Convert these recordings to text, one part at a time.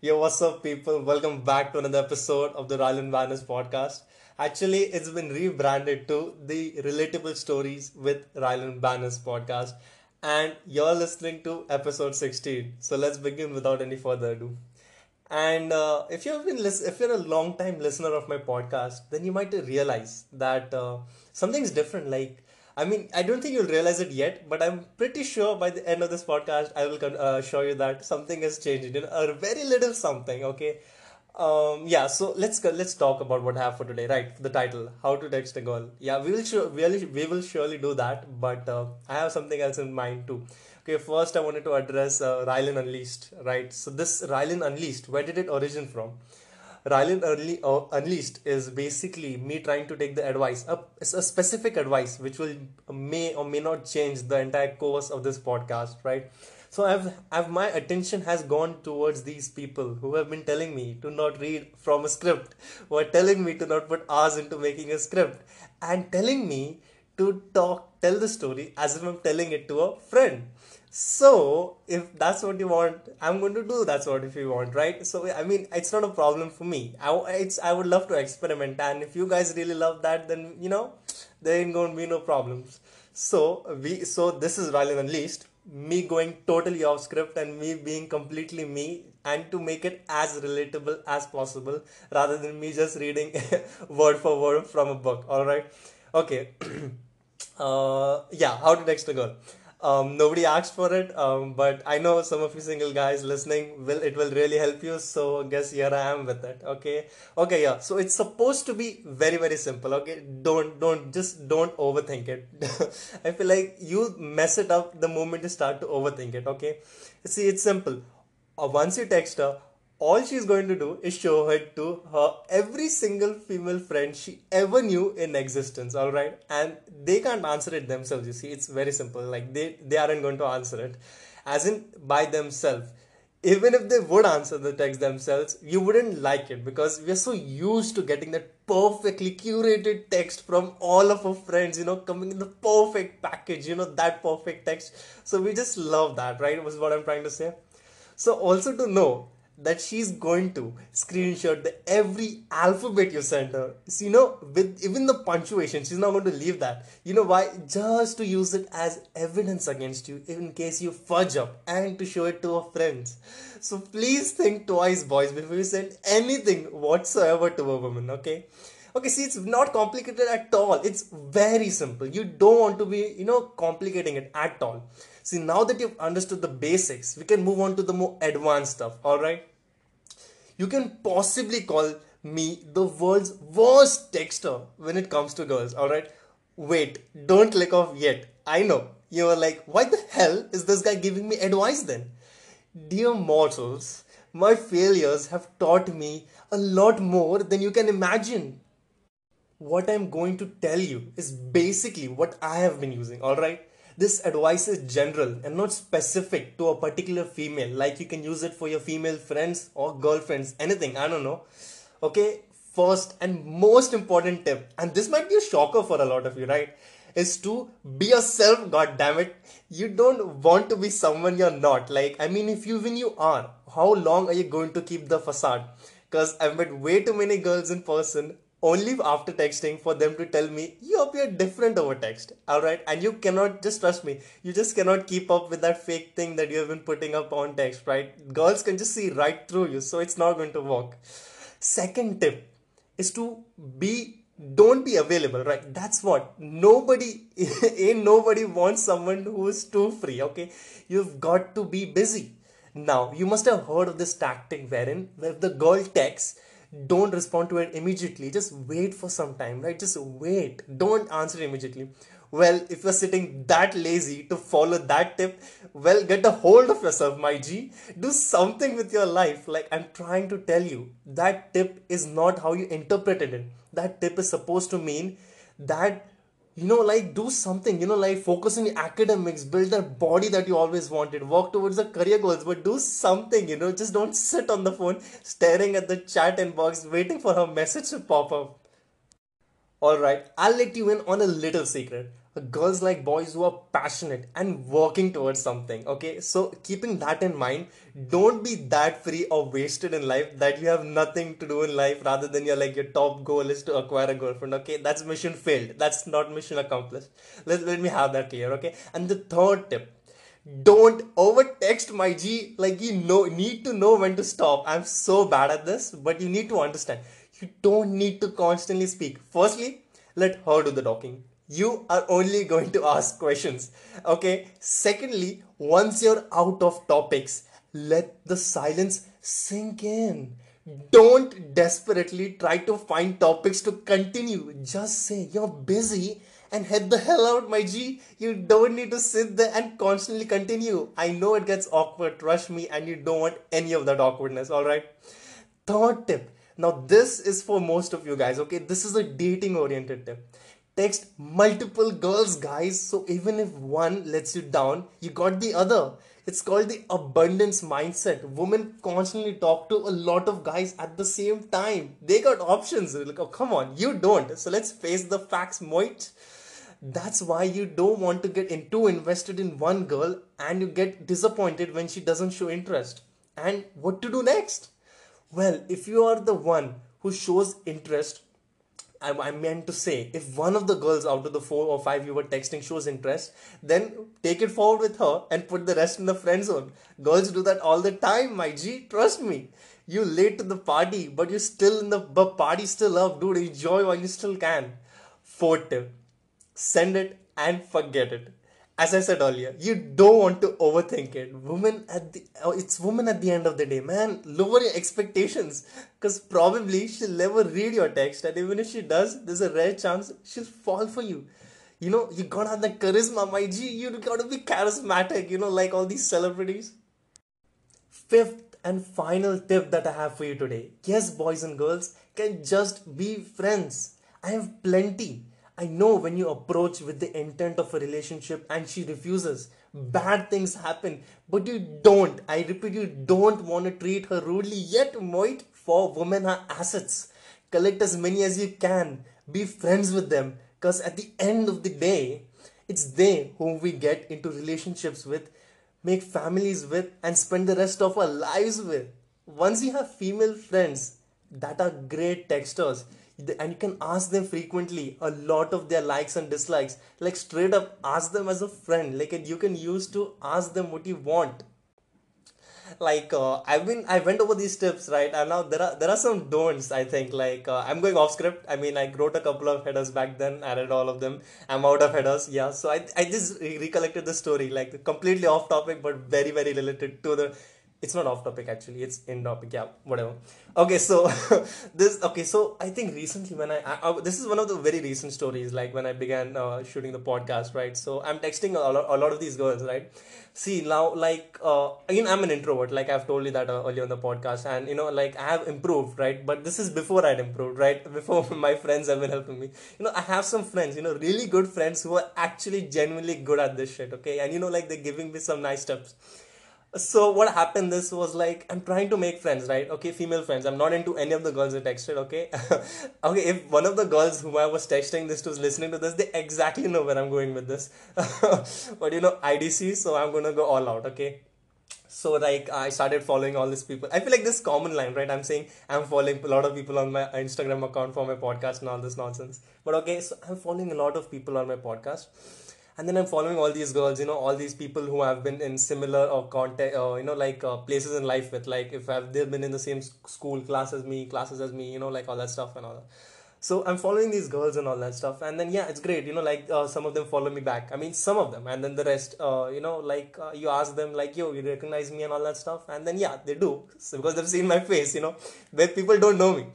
Yo, what's up, people? Welcome back to another episode of the Rylan Banners podcast. Actually, it's been rebranded to the Relatable Stories with Rylan Banners podcast, and you're listening to episode 16. So let's begin without any further ado. And uh, if you've been lis- if you're a long time listener of my podcast, then you might realize that uh, something's different. Like, I mean, I don't think you'll realize it yet, but I'm pretty sure by the end of this podcast, I will uh, show you that something has changed. Know, a very little something. Okay. Um, yeah. So let's go, let's talk about what I have for today. Right. The title: How to text a girl. Yeah, we will sure we will surely do that, but uh, I have something else in mind too. Okay, first I wanted to address uh, Rylan Unleashed, right? So this Rylan Unleashed, where did it origin from? Rylan Early, uh, Unleashed is basically me trying to take the advice, a, a specific advice which will may or may not change the entire course of this podcast, right? So I've, I've my attention has gone towards these people who have been telling me to not read from a script, who are telling me to not put hours into making a script, and telling me to talk, tell the story as if I'm telling it to a friend. So, if that's what you want, I'm going to do that's what if you want, right? So, I mean, it's not a problem for me. I, it's, I would love to experiment, and if you guys really love that, then you know, there ain't going to be no problems. So, we, so this is Rylan least me going totally off script and me being completely me, and to make it as relatable as possible, rather than me just reading word for word from a book. All right, okay. uh, yeah, how to text a girl. Um, nobody asked for it, um, but I know some of you single guys listening will it will really help you. So I guess here I am with it. Okay, okay, yeah. So it's supposed to be very very simple. Okay, don't don't just don't overthink it. I feel like you mess it up the moment you start to overthink it. Okay, see it's simple. Uh, once you text her, all she's going to do is show it to her every single female friend she ever knew in existence all right? And they can't answer it themselves you see. It's very simple. Like they they aren't going to answer it. As in by themselves. Even if they would answer the text themselves you wouldn't like it because we're so used to getting that perfectly curated text from all of our friends you know coming in the perfect package you know that perfect text. So we just love that right was what i'm trying to say. So also to know that she's going to screenshot the every alphabet you send her. So, you know, with even the punctuation, she's not going to leave that. You know why? Just to use it as evidence against you in case you fudge up and to show it to her friends. So please think twice, boys, before you send anything whatsoever to a woman, okay? Okay, see, it's not complicated at all. It's very simple. You don't want to be, you know, complicating it at all. See, now that you've understood the basics, we can move on to the more advanced stuff, alright? You can possibly call me the world's worst texter when it comes to girls, alright? Wait, don't click off yet. I know. You're like, why the hell is this guy giving me advice then? Dear mortals, my failures have taught me a lot more than you can imagine what I'm going to tell you is basically what I have been using, alright? This advice is general and not specific to a particular female, like you can use it for your female friends or girlfriends, anything, I don't know. Okay, first and most important tip, and this might be a shocker for a lot of you, right? Is to be yourself, god damn it. You don't want to be someone you're not. Like, I mean, if you when you are, how long are you going to keep the facade? Because I've met way too many girls in person only after texting for them to tell me you appear different over text. All right? And you cannot just trust me you just cannot keep up with that fake thing that you have been putting up on text right? Girls can just see right through you so it's not going to work. Second tip is to be don't be available right? That's what nobody ain't nobody wants someone who is too free okay? You've got to be busy. Now you must have heard of this tactic wherein if the girl texts don't respond to it immediately. Just wait for some time right? Just wait. Don't answer immediately. Well if you're sitting that lazy to follow that tip well get a hold of yourself my g. Do something with your life. Like i'm trying to tell you that tip is not how you interpreted it. That tip is supposed to mean that you know like do something you know like focus on academics build that body that you always wanted work towards the career goals but do something you know just don't sit on the phone staring at the chat inbox waiting for her message to pop up all right i'll let you in on a little secret. Girls like boys who are passionate and working towards something okay? So keeping that in mind don't be that free or wasted in life that you have nothing to do in life rather than your like your top goal is to acquire a girlfriend okay? That's mission failed. That's not mission accomplished. Let, let me have that clear okay? And the third tip don't over text my g. Like you know need to know when to stop. I'm so bad at this but you need to understand you don't need to constantly speak. Firstly let her do the talking. You are only going to ask questions okay? Secondly once you're out of topics let the silence sink in. Don't desperately try to find topics to continue. Just say you're busy and head the hell out my g. You don't need to sit there and constantly continue. I know it gets awkward trust me and you don't want any of that awkwardness all right? Third tip now this is for most of you guys okay this is a dating oriented tip text multiple girls, guys. So even if one lets you down, you got the other. It's called the abundance mindset. Women constantly talk to a lot of guys at the same time. They got options. Like, oh, come on, you don't. So let's face the facts, Moit. That's why you don't want to get in too invested in one girl and you get disappointed when she doesn't show interest. And what to do next? Well, if you are the one who shows interest I, I meant to say, if one of the girls out of the four or five you were texting shows interest, then take it forward with her and put the rest in the friend zone. Girls do that all the time, my G. Trust me. You late to the party, but you're still in the party still up, dude. Enjoy while you still can. Fourth tip: send it and forget it as I said earlier, you don't want to overthink it. Women at the oh, it's women at the end of the day, man. Lower your expectations, because probably she'll never read your text, and even if she does, there's a rare chance she'll fall for you. You know, you gotta have the charisma, my G. You gotta be charismatic. You know, like all these celebrities. Fifth and final tip that I have for you today: yes, boys and girls can just be friends. I have plenty I know when you approach with the intent of a relationship and she refuses, bad things happen. But you don't, I repeat, you don't want to treat her rudely yet, Moit. For women are assets. Collect as many as you can. Be friends with them. Because at the end of the day, it's they whom we get into relationships with, make families with, and spend the rest of our lives with. Once you have female friends that are great texters, and you can ask them frequently a lot of their likes and dislikes. Like straight up ask them as a friend. Like you can use to ask them what you want. Like uh, i've been i went over these tips right? And now there are there are some don'ts i think. Like uh, i'm going off script i mean i wrote a couple of headers back then I read all of them. I'm out of headers yeah. So i, I just recollected the story like completely off topic but very very related to the it's not off topic actually. It's in topic. Yeah whatever. Okay so this okay so i think recently when I, I, I, this is one of the very recent stories like when i began uh, shooting the podcast right? So i'm texting a lot, a lot of these girls right? See now like uh, again i'm an introvert. Like i've told you that uh, earlier on the podcast. And you know like i have improved right? But this is before i'd improved right? Before my friends have been helping me. You know i have some friends you know really good friends who are actually genuinely good at this shit okay? And you know like they're giving me some nice tips so what happened this was like i'm trying to make friends right? Okay female friends. I'm not into any of the girls i texted okay? Okay if one of the girls whom i was texting this to is listening to this they exactly know where i'm going with this. But you know idc so i'm gonna go all out okay? So like i started following all these people. I feel like this common line right? I'm saying i'm following a lot of people on my instagram account for my podcast and all this nonsense. But okay so i'm following a lot of people on my podcast and then i'm following all these girls you know all these people who have been in similar or contact or you know like uh, places in life with like if i've they've been in the same school class as me classes as me you know like all that stuff and all that. So i'm following these girls and all that stuff. And then yeah it's great you know like uh, some of them follow me back. I mean some of them. And then the rest uh, you know like uh, you ask them like yo you recognize me and all that stuff? And then yeah they do. Because they've seen my face you know. Where people don't know me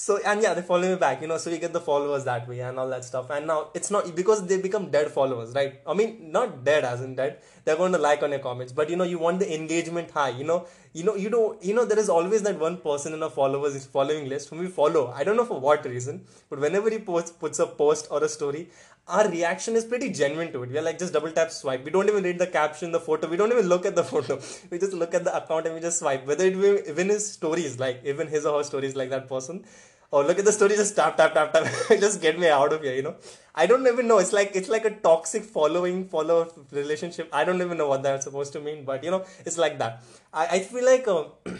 so and yeah they follow me back you know so you get the followers that way and all that stuff and now it's not because they become dead followers right i mean not dead as in dead they're going to like on your comments but you know you want the engagement high you know you know you know you know there is always that one person in a followers following list whom we follow i don't know for what reason but whenever he posts puts a post or a story our reaction is pretty genuine to it. We are like just double tap swipe. We don't even read the caption, the photo. We don't even look at the photo. We just look at the account and we just swipe. Whether it be even his stories, like even his or her stories, like that person. Oh look at the story just tap tap tap tap just get me out of here you know i don't even know it's like it's like a toxic following follow relationship i don't even know what that's supposed to mean but you know it's like that i, I feel like uh,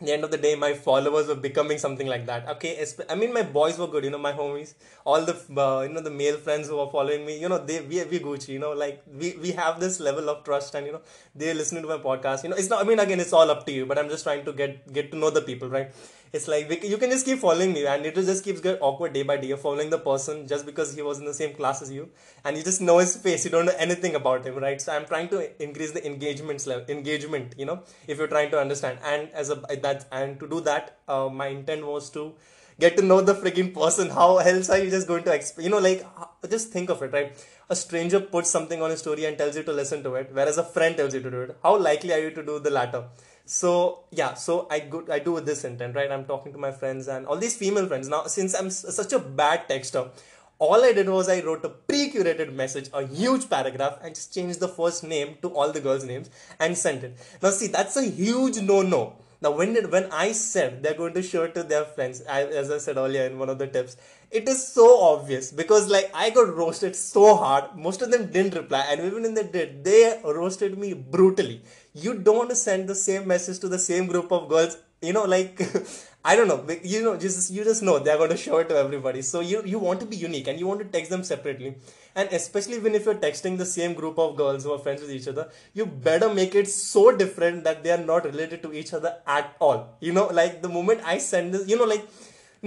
the end of the day, my followers were becoming something like that. Okay, I mean, my boys were good, you know, my homies, all the uh, you know the male friends who were following me, you know, they we we Gucci, you know, like we we have this level of trust, and you know, they're listening to my podcast. You know, it's not. I mean, again, it's all up to you, but I'm just trying to get get to know the people, right? It's like you can just keep following me and it just keeps getting awkward day by day. You're following the person just because he was in the same class as you and you just know his face. You don't know anything about him right? So i'm trying to increase the engagement level engagement you know if you're trying to understand. And as a that and to do that uh, my intent was to get to know the freaking person. How else are you just going to exp- you know like just think of it right? A stranger puts something on a story and tells you to listen to it whereas a friend tells you to do it. How likely are you to do the latter so yeah so i go i do with this intent right i'm talking to my friends and all these female friends now since i'm such a bad texter all i did was i wrote a pre-curated message a huge paragraph and just changed the first name to all the girls names and sent it now see that's a huge no no now, when did, when I said they're going to show it to their friends, I, as I said earlier in one of the tips, it is so obvious because like I got roasted so hard. Most of them didn't reply, and even when they did, they roasted me brutally. You don't want to send the same message to the same group of girls. You know, like I don't know. You know, just you just know they're going to show it to everybody. So you you want to be unique and you want to text them separately. And especially when if you're texting the same group of girls who are friends with each other, you better make it so different that they are not related to each other at all. You know, like the moment I send this, you know, like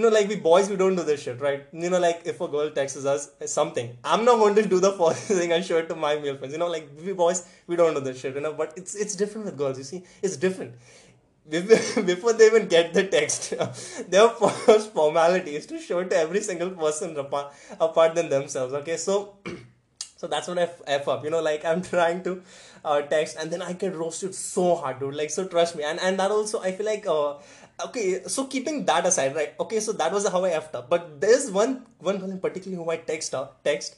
you know, like we boys, we don't do this shit, right? You know, like if a girl texts us something, I'm not going to do the first thing and show it to my male friends. You know, like we boys, we don't do this shit, you know. But it's it's different with girls. You see, it's different. before they even get the text, their first formality is to show it to every single person apart, apart than themselves. Okay, so so that's what I f, f up. You know, like I'm trying to uh, text and then I get roasted so hard, dude. Like so, trust me. And and that also I feel like uh, okay. So keeping that aside, right? Okay, so that was how I effed up. But there's one one person particularly who I text uh, text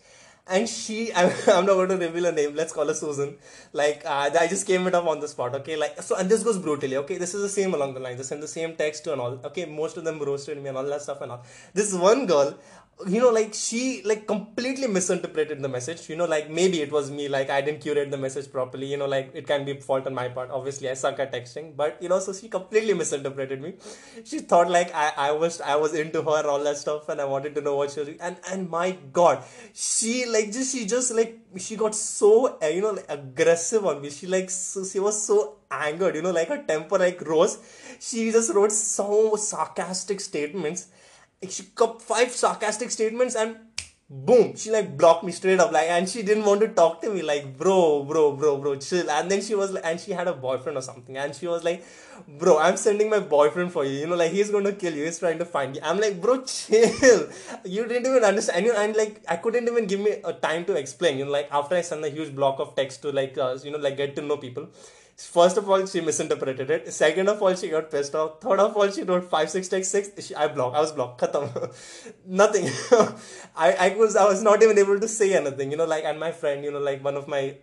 and she I'm, I'm not going to reveal her name. Let's call her susan. Like uh, i just came it up on the spot okay? Like so and this goes brutally okay? This is the same along the lines. I send the same text to and all okay? Most of them roasted me and all that stuff and all. This one girl you know like she like completely misinterpreted the message. You know like maybe it was me like i didn't curate the message properly. You know like it can be fault on my part. Obviously i suck at texting. But you know so she completely misinterpreted me. She thought like i, I was i was into her all that stuff and i wanted to know what she was doing. And and my god she like just she just like she got so uh, you know like, aggressive on me. She like so, she was so angered you know like her temper like rose. She just wrote so sarcastic statements. She got five sarcastic statements and boom. She like blocked me straight up like and she didn't want to talk to me like bro bro bro bro chill. And then she was like and she had a boyfriend or something and she was like bro i'm sending my boyfriend for you. You know like he's going to kill you. He's trying to find you. I'm like bro chill. You didn't even understand. Know, and like i couldn't even give me a time to explain. You know like after i send a huge block of text to like uh, you know like get to know people First of all, she misinterpreted it. Second of all, she got pissed off. Third of all, she wrote five, six text six. She, I blocked. I was blocked. Khatam. Nothing. I, I was I was not even able to say anything. You know, like and my friend, you know, like one of my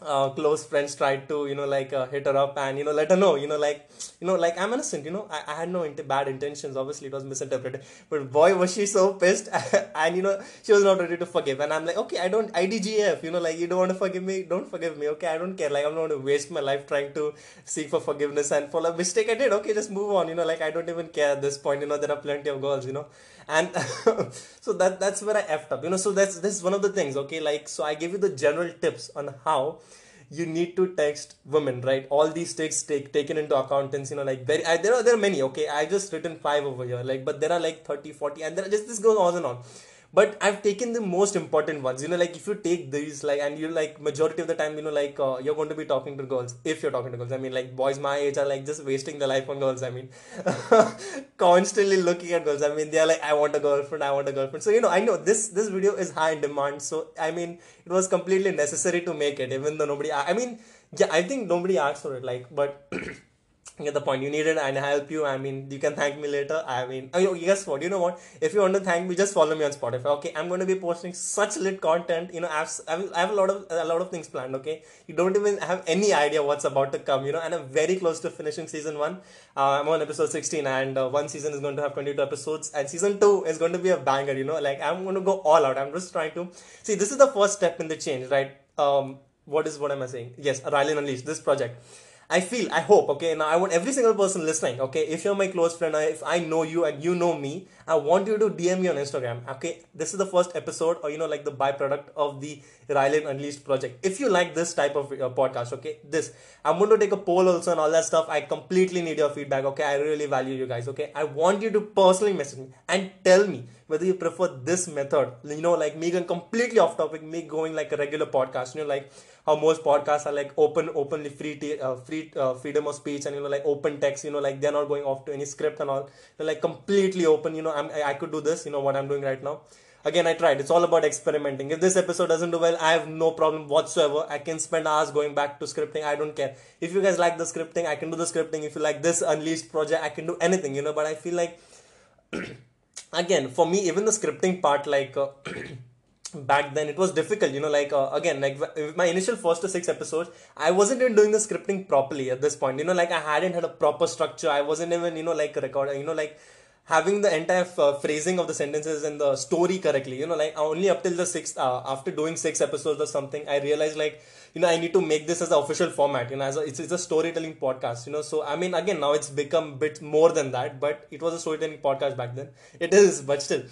uh, close friends tried to you know like uh, hit her up and you know let her know you know like you know like i'm innocent you know. I, I had no int- bad intentions. Obviously it was misinterpreted. But boy was she so pissed. And you know she was not ready to forgive. And i'm like okay i don't idgf you know like you don't want to forgive me? Don't forgive me okay? I don't care. Like i'm not going to waste my life trying to seek for forgiveness and for a mistake i did. Okay just move on you know like i don't even care at this point. You know there are plenty of girls you know and so that that's where i effed up. You know so that's this is one of the things okay? Like so i give you the general tips on how you need to text women right? All these takes take taken into accountants you know like very I, there are there are many okay? I just written five over here like but there are like 30 40 and there just this goes on and on but i've taken the most important ones. You know like if you take these like and you like majority of the time you know like uh, you're going to be talking to girls if you're talking to girls. I mean like boys my age are like just wasting their life on girls i mean. Constantly looking at girls. I mean they're like i want a girlfriend i want a girlfriend. So you know i know this this video is high in demand. So i mean it was completely necessary to make it even though nobody i mean yeah i think nobody asked for it like but get the point. You need it and help you. I mean you can thank me later. I mean oh, guess what? You know what? If you want to thank me just follow me on spotify okay? I'm going to be posting such lit content. You know i have, I have a lot of a lot of things planned okay? You don't even have any idea what's about to come you know? And i'm very close to finishing season one. Uh, i'm on episode 16 and uh, one season is going to have 22 episodes and season two is going to be a banger you know? Like i'm going to go all out. I'm just trying to see this is the first step in the change right? Um what is what am i saying? Yes Rylan Unleashed this project I feel, I hope, okay, now I want every single person listening, okay, if you're my close friend, if I know you and you know me, I want you to DM me on Instagram, okay? This is the first episode, or you know, like the byproduct of the Rylan Unleashed project. If you like this type of uh, podcast, okay, this, I'm going to take a poll also and all that stuff. I completely need your feedback, okay? I really value you guys, okay? I want you to personally message me and tell me whether you prefer this method, you know, like me going completely off topic, me going like a regular podcast, you know, like how most podcasts are like open, openly free, t- uh, free uh, freedom of speech, and you know, like open text. You know, like they're not going off to any script and all. They're like completely open. You know, I'm, I could do this. You know what I'm doing right now. Again, I tried. It's all about experimenting. If this episode doesn't do well, I have no problem whatsoever. I can spend hours going back to scripting. I don't care. If you guys like the scripting, I can do the scripting. If you like this Unleashed project, I can do anything. You know, but I feel like again for me even the scripting part like uh, back then it was difficult you know like uh, again like my initial first to six episodes i wasn't even doing the scripting properly at this point you know like i hadn't had a proper structure i wasn't even you know like recording you know like having the entire uh, phrasing of the sentences and the story correctly you know like only up till the sixth uh, after doing six episodes or something i realized like you know i need to make this as the official format you know as a, it's, it's a storytelling podcast you know. So i mean again now it's become a bit more than that but it was a storytelling podcast back then. It is but still.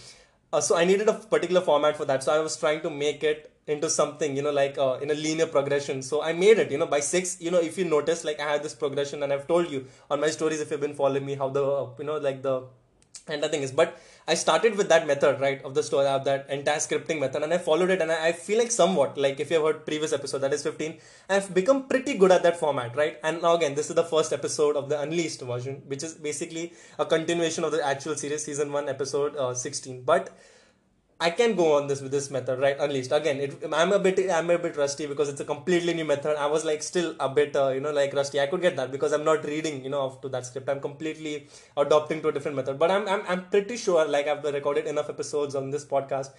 Uh, so i needed a particular format for that. So i was trying to make it into something you know like uh, in a linear progression. So i made it you know by six you know if you notice like i had this progression and i've told you on my stories if you've been following me how the uh, you know like the and the thing is but i started with that method right of the story of that entire scripting method and i followed it and I, I, feel like somewhat like if you have heard previous episode that is 15 i've become pretty good at that format right? And now again this is the first episode of the unleashed version which is basically a continuation of the actual series season 1 episode uh, 16 but I can go on this with this method, right? Unleashed again. It, I'm a bit, I'm a bit rusty because it's a completely new method. I was like still a bit, uh, you know, like rusty. I could get that because I'm not reading, you know, off to that script. I'm completely adopting to a different method. But I'm, I'm, I'm pretty sure, like I've recorded enough episodes on this podcast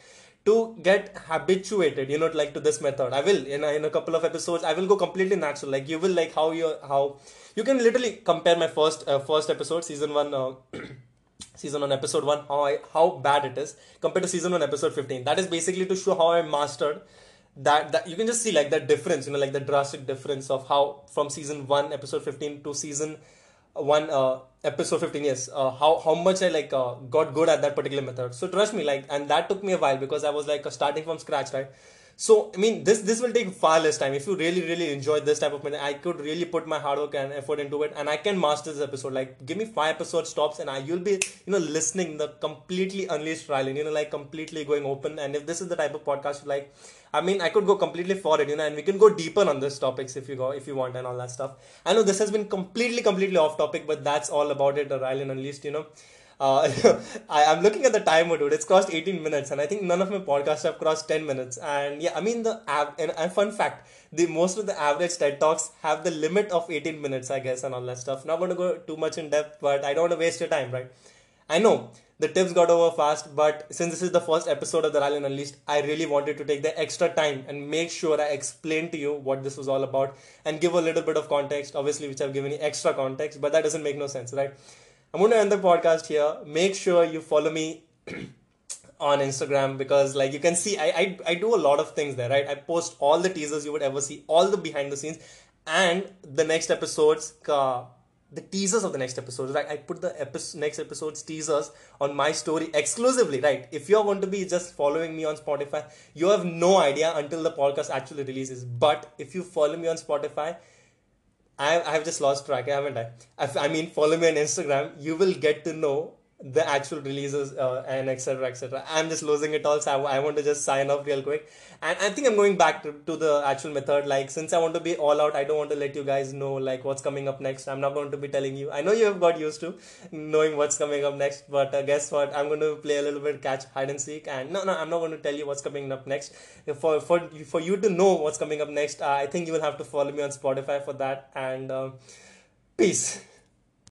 to get habituated, you know, like to this method. I will in a, in a couple of episodes. I will go completely natural. Like you will like how you how you can literally compare my first uh, first episode, season one. Uh, season on episode 1 how I, how bad it is compared to season 1 episode 15 that is basically to show how i mastered that that you can just see like the difference you know like the drastic difference of how from season 1 episode 15 to season 1 uh, episode 15 yes uh, how how much i like uh, got good at that particular method. So trust me like and that took me a while because i was like starting from scratch right so I mean, this this will take far less time. If you really really enjoy this type of content, I could really put my hard work and effort into it, and I can master this episode. Like, give me five episode stops, and I you'll be you know listening the completely unleashed Rylan, you know, like completely going open. And if this is the type of podcast you like, I mean, I could go completely for it, you know, and we can go deeper on this topics if you go if you want and all that stuff. I know this has been completely completely off topic, but that's all about it. The Rylan Unleashed, you know. Uh, I, am looking at the timer, dude. It's crossed 18 minutes, and I think none of my podcasts have crossed 10 minutes. And yeah, I mean the av- and, and fun fact, the most of the average TED talks have the limit of 18 minutes, I guess, and all that stuff. Not going to go too much in depth, but I don't want to waste your time, right? I know the tips got over fast, but since this is the first episode of the Rylan Unleashed, I really wanted to take the extra time and make sure I explain to you what this was all about and give a little bit of context, obviously, which I've given you extra context, but that doesn't make no sense, right? I'm going to end the podcast here. Make sure you follow me on Instagram because, like, you can see, I, I, I do a lot of things there, right? I post all the teasers you would ever see, all the behind the scenes, and the next episodes, uh, the teasers of the next episodes, right? I put the epi- next episode's teasers on my story exclusively, right? If you're going to be just following me on Spotify, you have no idea until the podcast actually releases. But if you follow me on Spotify, I, I have just lost track, haven't I? I mean, follow me on Instagram. You will get to know the actual releases uh, and etc etc i'm just losing it all so I, I, want to just sign off real quick. And i think i'm going back to, to the actual method. Like since i want to be all out i don't want to let you guys know like what's coming up next. I'm not going to be telling you. I know you have got used to knowing what's coming up next but uh, guess what? I'm going to play a little bit catch hide and seek. And no no i'm not going to tell you what's coming up next. For for for you to know what's coming up next uh, i think you will have to follow me on spotify for that. And uh, peace